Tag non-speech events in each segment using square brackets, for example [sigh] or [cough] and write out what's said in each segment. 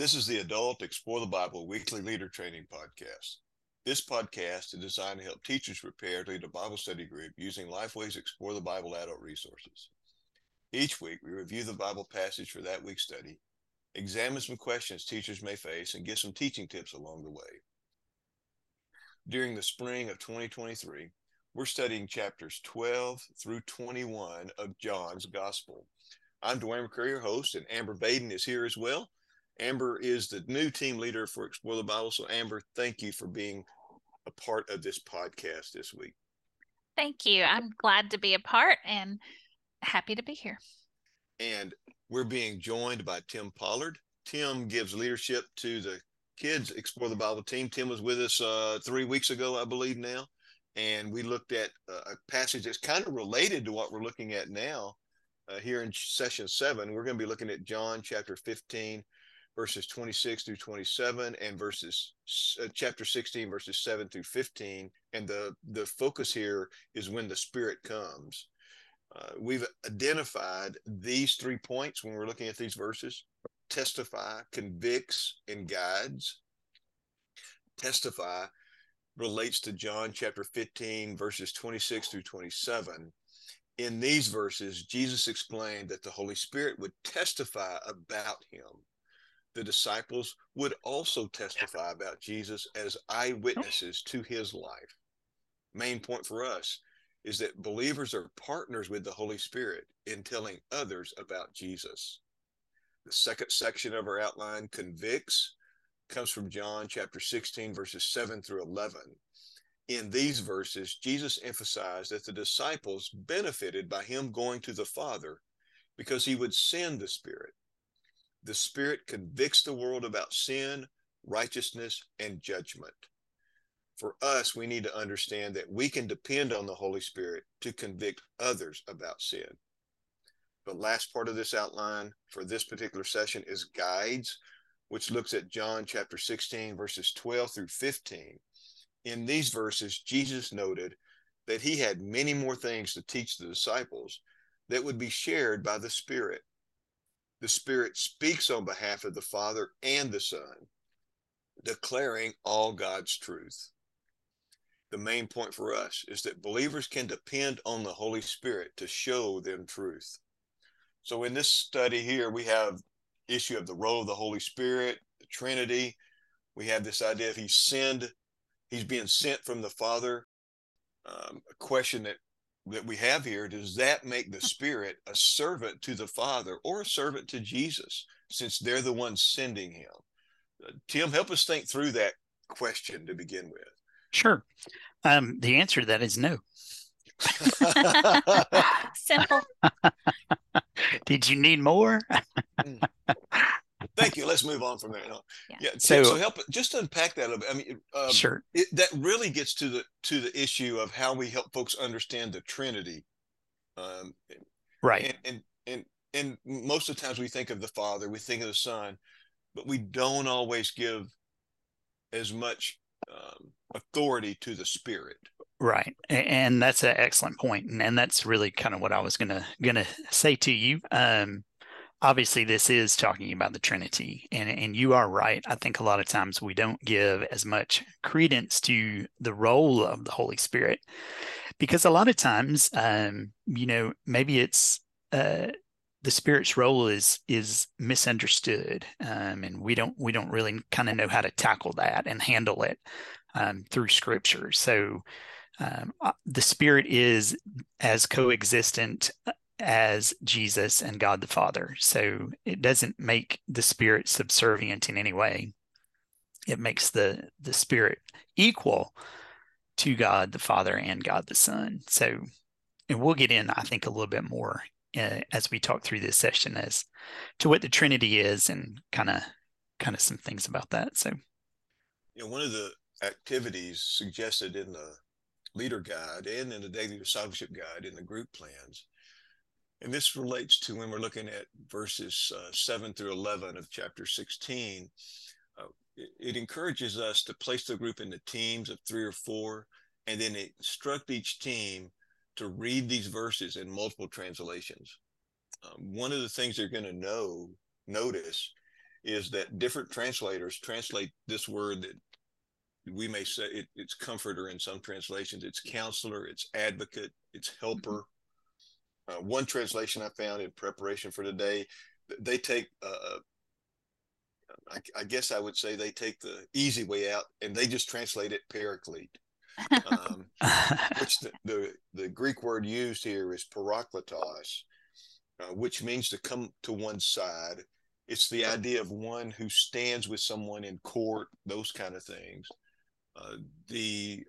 This is the Adult Explore the Bible Weekly Leader Training Podcast. This podcast is designed to help teachers prepare to lead a Bible study group using Lifeway's Explore the Bible adult resources. Each week, we review the Bible passage for that week's study, examine some questions teachers may face, and give some teaching tips along the way. During the spring of 2023, we're studying chapters 12 through 21 of John's Gospel. I'm Dwayne McCrary, your host, and Amber Vaden is here as well. Amber is the new team leader for Explore the Bible. So, Amber, thank you for being a part of this podcast this week. Thank you. I'm glad to be a part and happy to be here. And we're being joined by Tim Pollard. Tim gives leadership to the kids Explore the Bible team. Tim was with us uh, three weeks ago, I believe now and we looked at a passage that's kind of related to what we're looking at now uh, here in session seven. We're going to be looking at John chapter 15, verses 26 through 27, and verses uh, chapter 16, verses 7 through 15. And the, the focus here is when the Spirit comes. Uh, we've identified these three points when we're looking at these verses testify, convicts, and guides. Testify relates to John chapter 15, verses 26 through 27. In these verses, Jesus explained that the Holy Spirit would testify about him. The disciples would also testify about Jesus as eyewitnesses to his life. Main point for us is that believers are partners with the Holy Spirit in telling others about Jesus. The second section of our outline convicts comes from John chapter 16, verses 7 through 11. In these verses, Jesus emphasized that the disciples benefited by him going to the Father because he would send the Spirit. The Spirit convicts the world about sin, righteousness, and judgment. For us, we need to understand that we can depend on the Holy Spirit to convict others about sin. The last part of this outline for this particular session is guides, which looks at John chapter 16, verses 12 through 15. In these verses, Jesus noted that he had many more things to teach the disciples that would be shared by the Spirit. The Spirit speaks on behalf of the Father and the Son, declaring all God's truth. The main point for us is that believers can depend on the Holy Spirit to show them truth. So in this study here, we have issue of the role of the Holy Spirit, the Trinity. We have this idea of he's sent, he's being sent from the Father. Um, a question that that we have here does that make the Spirit a servant to the Father or a servant to Jesus, since they're the ones sending him? Uh, Tim, help us think through that question to begin with. Sure. Um, the answer to that is no. [laughs] Simple. [laughs] Did you need more? Thank you. Let's move on from there. No. Yeah. yeah. So, so help just unpack that a bit. I mean, um, sure. It, that really gets to the to the issue of how we help folks understand the Trinity. Um, right. And, and and and most of the times we think of the Father, we think of the Son, but we don't always give as much um, authority to the Spirit. Right, and that's an excellent point, and, and that's really kind of what I was gonna gonna say to you. Um, obviously, this is talking about the Trinity, and and you are right. I think a lot of times we don't give as much credence to the role of the Holy Spirit because a lot of times, um, you know, maybe it's uh, the Spirit's role is is misunderstood, um, and we don't we don't really kind of know how to tackle that and handle it um, through Scripture. So um, uh, the Spirit is as coexistent uh, as Jesus and God the Father. So it doesn't make the Spirit subservient in any way. It makes the the Spirit equal to God the Father and God the Son. So, and we'll get in, I think, a little bit more uh, as we talk through this session as to what the Trinity is and kind of kind of some things about that. So, you know, one of the activities suggested in the leader guide and in the daily discipleship guide in the group plans. And this relates to when we're looking at verses uh, 7 through 11 of chapter 16. Uh, it, it, encourages us to place the group into teams of three or four and then instruct each team to read these verses in multiple translations. Um, one of the things they're going to know, notice is that different translators translate this word that we may say it, it's comforter in some translations, it's counselor, it's advocate, it's helper. Uh, one translation I found in preparation for today, they take, uh, I, I, guess I would say they take the easy way out and they just translate it paraclete, um, [laughs] which the, the, the, Greek word used here is parakletos, uh, which means to come to one side. It's the idea of one who stands with someone in court, those kind of things. Uh, the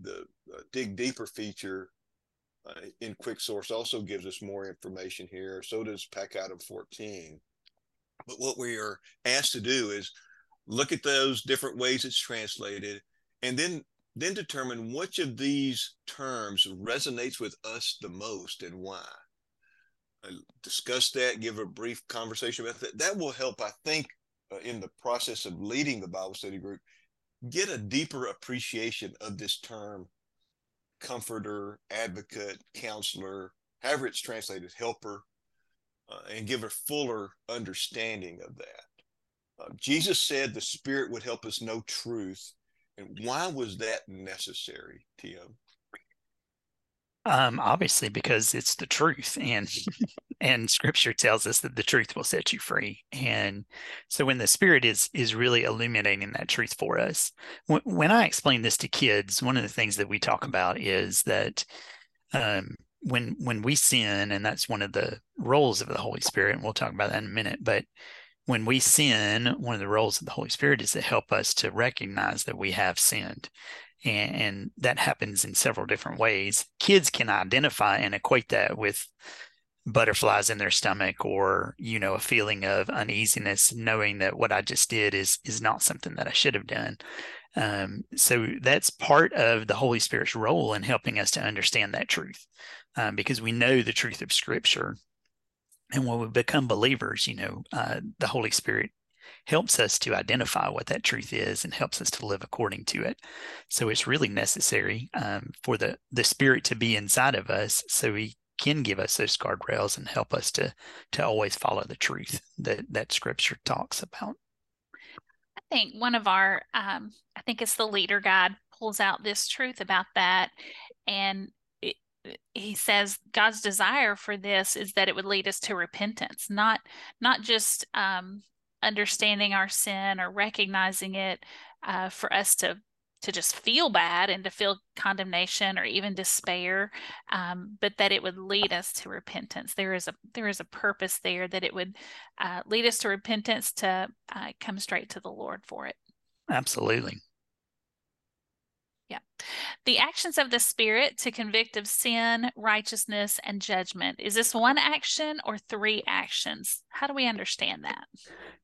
the uh, dig deeper feature uh, in QuickSource also gives us more information here. So does pacitum 14 but what we are asked to do is look at those different ways it's translated and then then determine which of these terms resonates with us the most and why. Discuss that give a brief conversation about that. That will help i think uh, in the process of leading the bible study group get a deeper appreciation of this term comforter, advocate, counselor, however it's translated, helper, uh, and give a fuller understanding of that. Uh, Jesus said the Spirit would help us know truth. And why was that necessary, Tim? Um, obviously, because it's the truth, and [laughs] and Scripture tells us that the truth will set you free. And so, when the Spirit is is really illuminating that truth for us, when, when I explain this to kids, one of the things that we talk about is that um, when when we sin, and that's one of the roles of the Holy Spirit, and we'll talk about that in a minute, but when we sin, one of the roles of the Holy Spirit is to help us to recognize that we have sinned and, and that happens in several different ways. Kids can identify and equate that with butterflies in their stomach or you know a feeling of uneasiness knowing that what i just did is is not something that i should have done um, so that's part of the holy spirit's role in helping us to understand that truth um, because we know the truth of scripture and when we become believers you know uh, the holy spirit helps us to identify what that truth is and helps us to live according to it. So it's really necessary um, for the the Spirit to be inside of us, so He can give us those guardrails and help us to to always follow the truth that that Scripture talks about. I think one of our, um, I think it's the leader guide pulls out this truth about that, and he says God's desire for this is that it would lead us to repentance, not not just um, understanding our sin or recognizing it uh, for us to to just feel bad and to feel condemnation or even despair um, but that it would lead us to repentance. There is a there is a purpose there that it would uh, lead us to repentance to uh, come straight to the lord for it. Absolutely. Yeah. The actions of the Spirit to convict of sin, righteousness, and judgment. Is this one action or three actions? How do we understand that?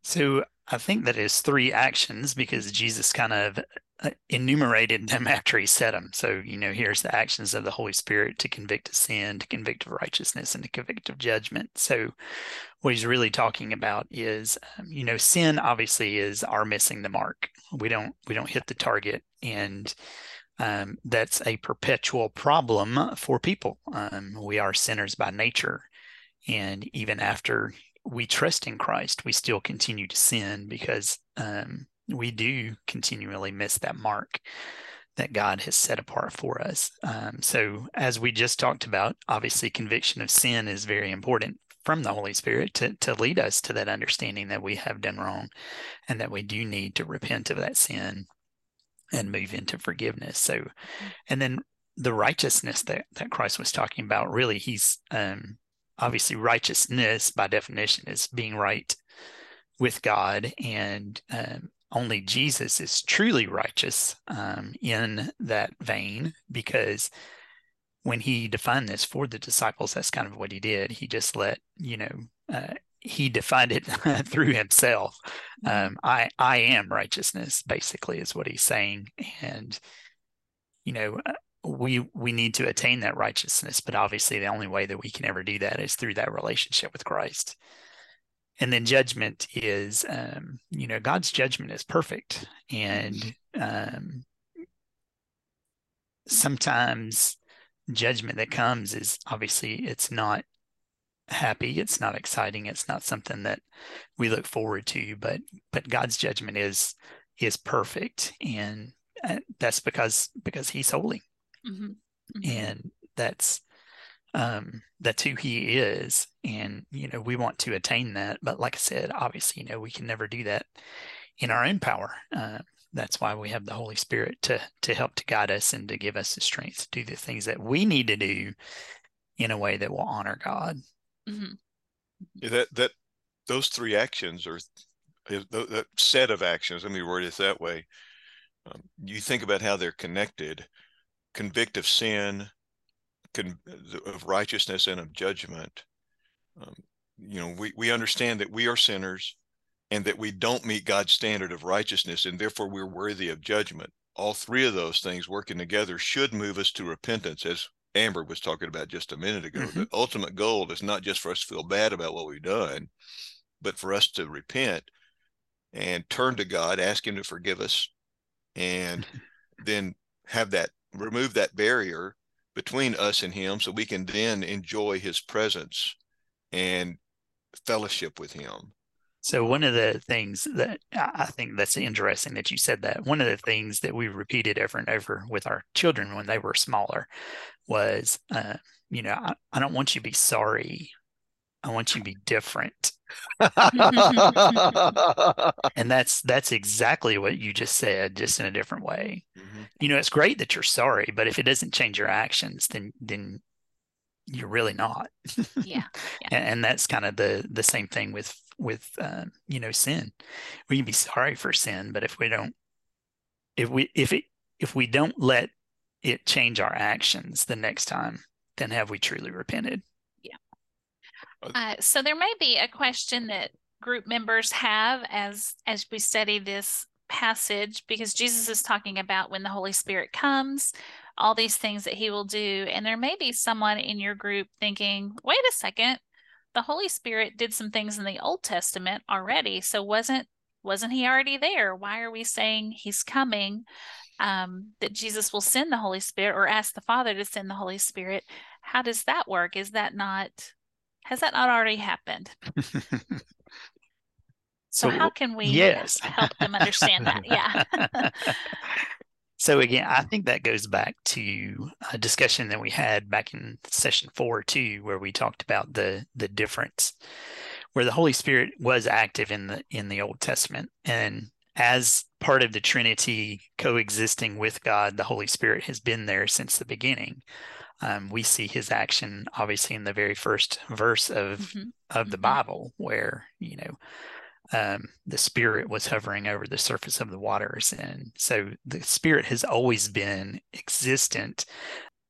So I think that is three actions because Jesus kind of uh, enumerated them [laughs] after he said them. So, you know, here's the actions of the Holy Spirit to convict of sin, to convict of righteousness, and to convict of judgment. So, what he's really talking about is, um, you know, sin obviously is our missing the mark. We don't we don't hit the target, and um, that's a perpetual problem for people. Um, we are sinners by nature. And even after we trust in Christ, we still continue to sin because um, we do continually miss that mark that God has set apart for us. Um, so, as we just talked about, obviously, conviction of sin is very important from the Holy Spirit to, to lead us to that understanding that we have done wrong and that we do need to repent of that sin and move into forgiveness. So, mm-hmm. and then the righteousness that, that Christ was talking about, really, he's um, obviously righteousness by definition is being right with God, and um, only Jesus is truly righteous um, in that vein because when he defined this for the disciples, that's kind of what he did. He just let, you know, uh, he defined it [laughs] through himself. Mm-hmm. Um, I I am righteousness, basically, is what he's saying, and you know uh, we we need to attain that righteousness, but obviously the only way that we can ever do that is through that relationship with Christ. And then judgment is, um, you know, God's judgment is perfect, and um, sometimes judgment that comes is obviously it's not happy. It's not exciting. It's not something that we look forward to. But but God's judgment is is perfect, and that's because because He's holy, Mm-hmm. Mm-hmm. and that's um that's who He is. And you know we want to attain that. But like I said, obviously, you know we can never do that in our own power. Uh, that's why we have the Holy Spirit to to help to guide us and to give us the strength to do the things that we need to do in a way that will honor God. Mm-hmm. That that those three actions or that set of actions let me word it that way. Um, you think about how they're connected. Convict of sin con- of righteousness and of judgment. Um, you know we, we understand that we are sinners and that we don't meet god's standard of righteousness and therefore we're worthy of judgment. All three of those things working together should move us to repentance as Amber was talking about just a minute ago. Mm-hmm. The ultimate goal is not just for us to feel bad about what we've done, but for us to repent and turn to God, ask Him to forgive us, and [laughs] then have that remove that barrier between us and Him so we can then enjoy His presence and fellowship with Him. So one of the things that I think that's interesting that you said that one of the things that we repeated over and over with our children when they were smaller was, uh, you know, I, I, don't want you to be sorry. I want you to be different. [laughs] and that's that's exactly what you just said, just in a different way. Mm-hmm. You know, it's great that you're sorry, but if it doesn't change your actions, then then you're really not. yeah. [laughs] yeah. And, and, that's kind of the the same thing with with uh, you know sin. We can be sorry for sin, but if we don't, if we if it if we don't let it change our actions the next time, then have we truly repented? Yeah. Uh, so there may be a question that group members have as as we study this passage because Jesus is talking about when the Holy Spirit comes, all these things that he will do. And there may be someone in your group thinking, wait a second, the Holy Spirit did some things in the Old Testament already. So wasn't wasn't he already there? Why are we saying he's coming? Um, that Jesus will send the Holy Spirit or ask the Father to send the Holy Spirit. How does that work? Is that not has that not already happened? So, so, how can we yes. help them understand that? [laughs] Yeah. [laughs] So again, I think that goes back to a discussion that we had back in session four too, where we talked about the the difference, where the Holy Spirit was active in the in the Old Testament, and as part of the Trinity coexisting with God, the Holy Spirit has been there since the beginning. Um, we see His action obviously in the very first verse of mm-hmm. of the mm-hmm. Bible, where you know um, the spirit was hovering over the surface of the waters. And so the spirit has always been existent.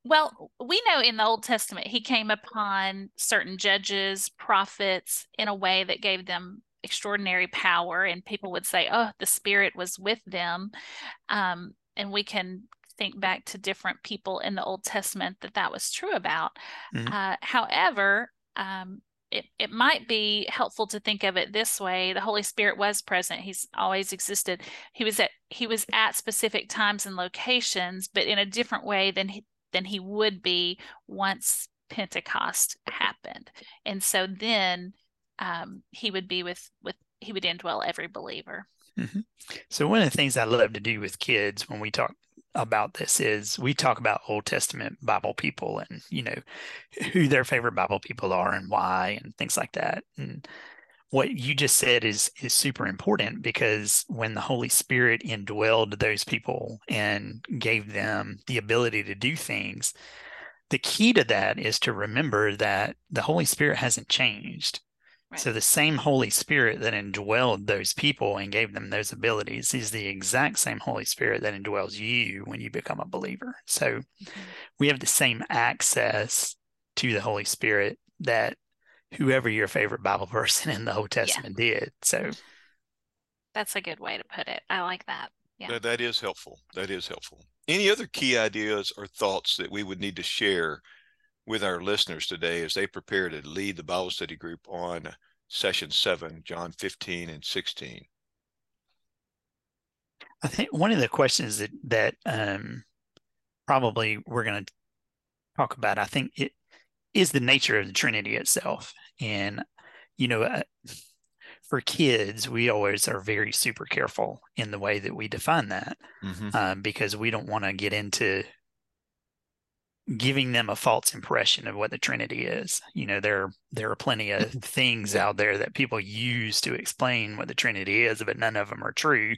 Well, we know in the Old Testament, he came upon certain judges, prophets in a way that gave them extraordinary power. And people would say, oh, the spirit was with them. Um, and we can think back to different people in the Old Testament that that was true about. Mm-hmm. Uh, however, um, it, it might be helpful to think of it this way the holy spirit was present he's always existed he was at he was at specific times and locations but in a different way than he, than he would be once pentecost happened and so then um, he would be with with he would indwell every believer mm-hmm. so one of the things i love to do with kids when we talk about this is we talk about Old Testament Bible people and you know who their favorite Bible people are and why and things like that. And what you just said is is super important because when the Holy Spirit indwelled those people and gave them the ability to do things, the key to that is to remember that the Holy Spirit hasn't changed. Right. So the same Holy Spirit that indwelled those people and gave them those abilities is the exact same Holy Spirit that indwells you when you become a believer. So mm-hmm. we have the same access to the Holy Spirit that whoever your favorite Bible [laughs] person in the Old Testament yeah. did. So that's a good way to put it. I like that. Yeah. That, that is helpful. That is helpful. Any other key ideas or thoughts that we would need to share with our listeners today as they prepare to lead the Bible study group on session seven, John 15 and 16? I think one of the questions that that um, probably we're going to talk about, I think it is the nature of the Trinity itself. And, you know, uh, for kids, we always are very super careful in the way that we define that Mhm. um, because we don't want to get into giving them a false impression of what the Trinity is. You know, there there are plenty of things out there that people use to explain what the Trinity is, but none of them are true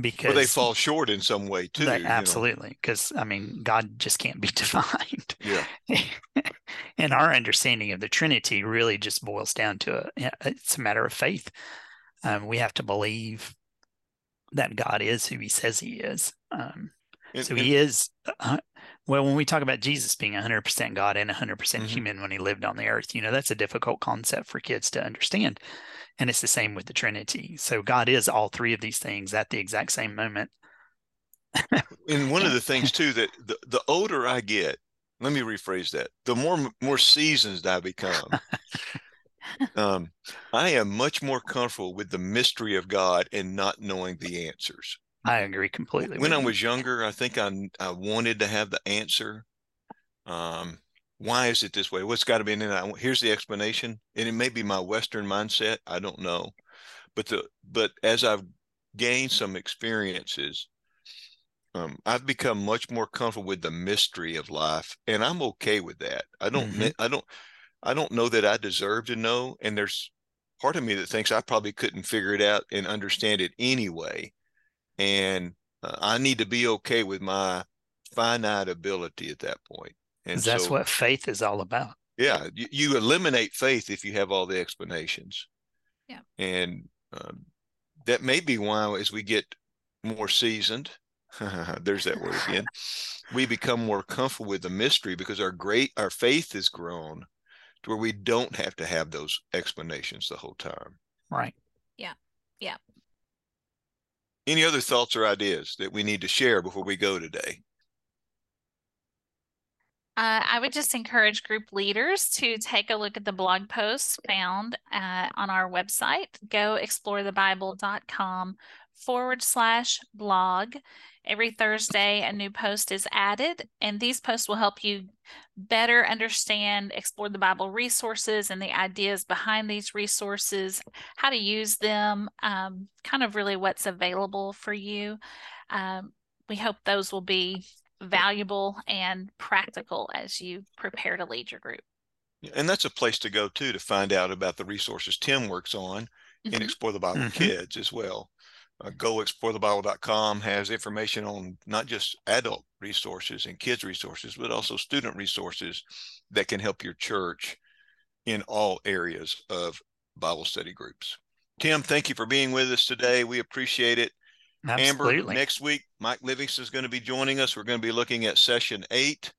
because Well, they fall short in some way too. they- you know. absolutely because I mean God just can't be [laughs] defined. Yeah. [laughs] and our understanding of the Trinity really just boils down to a, it's a matter of faith. Um, we have to believe that God is who He says He is. Um, And- so and- He is. Well, when we talk about Jesus being 100% God and 100% Mhm. human when He lived on the earth, you know that's a difficult concept for kids to understand. And it's the same with the Trinity. So God is all three of these things at the exact same moment. [laughs] and one of the things too that the, the older I get, let me rephrase that. The more more seasoned I become, [laughs] um, I am much more comfortable with the mystery of God and not knowing the answers. I agree completely. When I was younger, I think I I wanted to have the answer. Um, why is it this way? What's got to be in it? Here's the explanation, and it may be my Western mindset. I don't know, but the but as I've gained some experiences, um, I've become much more comfortable with the mystery of life, and I'm okay with that. I don't Mhm. I don't I don't know that I deserve to know, and there's part of me that thinks I probably couldn't figure it out and understand it anyway, and uh, I need to be okay with my finite ability at that point. And 'Cause that's so, what faith is all about. yeah, you, you eliminate faith if you have all the explanations. Yeah. And um, that may be why, as we get more seasoned, [laughs] there's that word again, [laughs] we become more comfortable with the mystery because our great our faith has grown to where we don't have to have those explanations the whole time. Right. Any other thoughts or ideas that we need to share before we go today? Uh, I would just encourage group leaders to take a look at the blog posts found uh, on our website, goexplorethebible.com forward slash blog. Every Thursday, a new post is added, and these posts will help you better understand, explore the Bible resources and the ideas behind these resources, how to use them, um, kind of really what's available for you. Um, we hope those will be valuable and practical as you prepare to lead your group. And that's a place to go too to find out about the resources Tim works on and Mhm. Explore the Bible Mhm. Kids as well. Uh, GoExploreTheBible.com has information on not just adult resources and kids resources, but also student resources that can help your church in all areas of Bible study groups. Tim, thank you for being with us today. We appreciate it. Absolutely. Amber, next week, Mike Livingston is going to be joining us. We're going to be looking at session eight,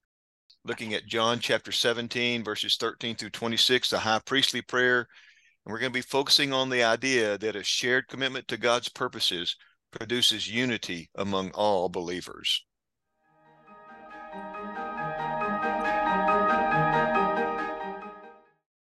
looking at John chapter 17, verses 13 through 26, the high priestly prayer. And we're going to be focusing on the idea that a shared commitment to God's purposes produces unity among all believers.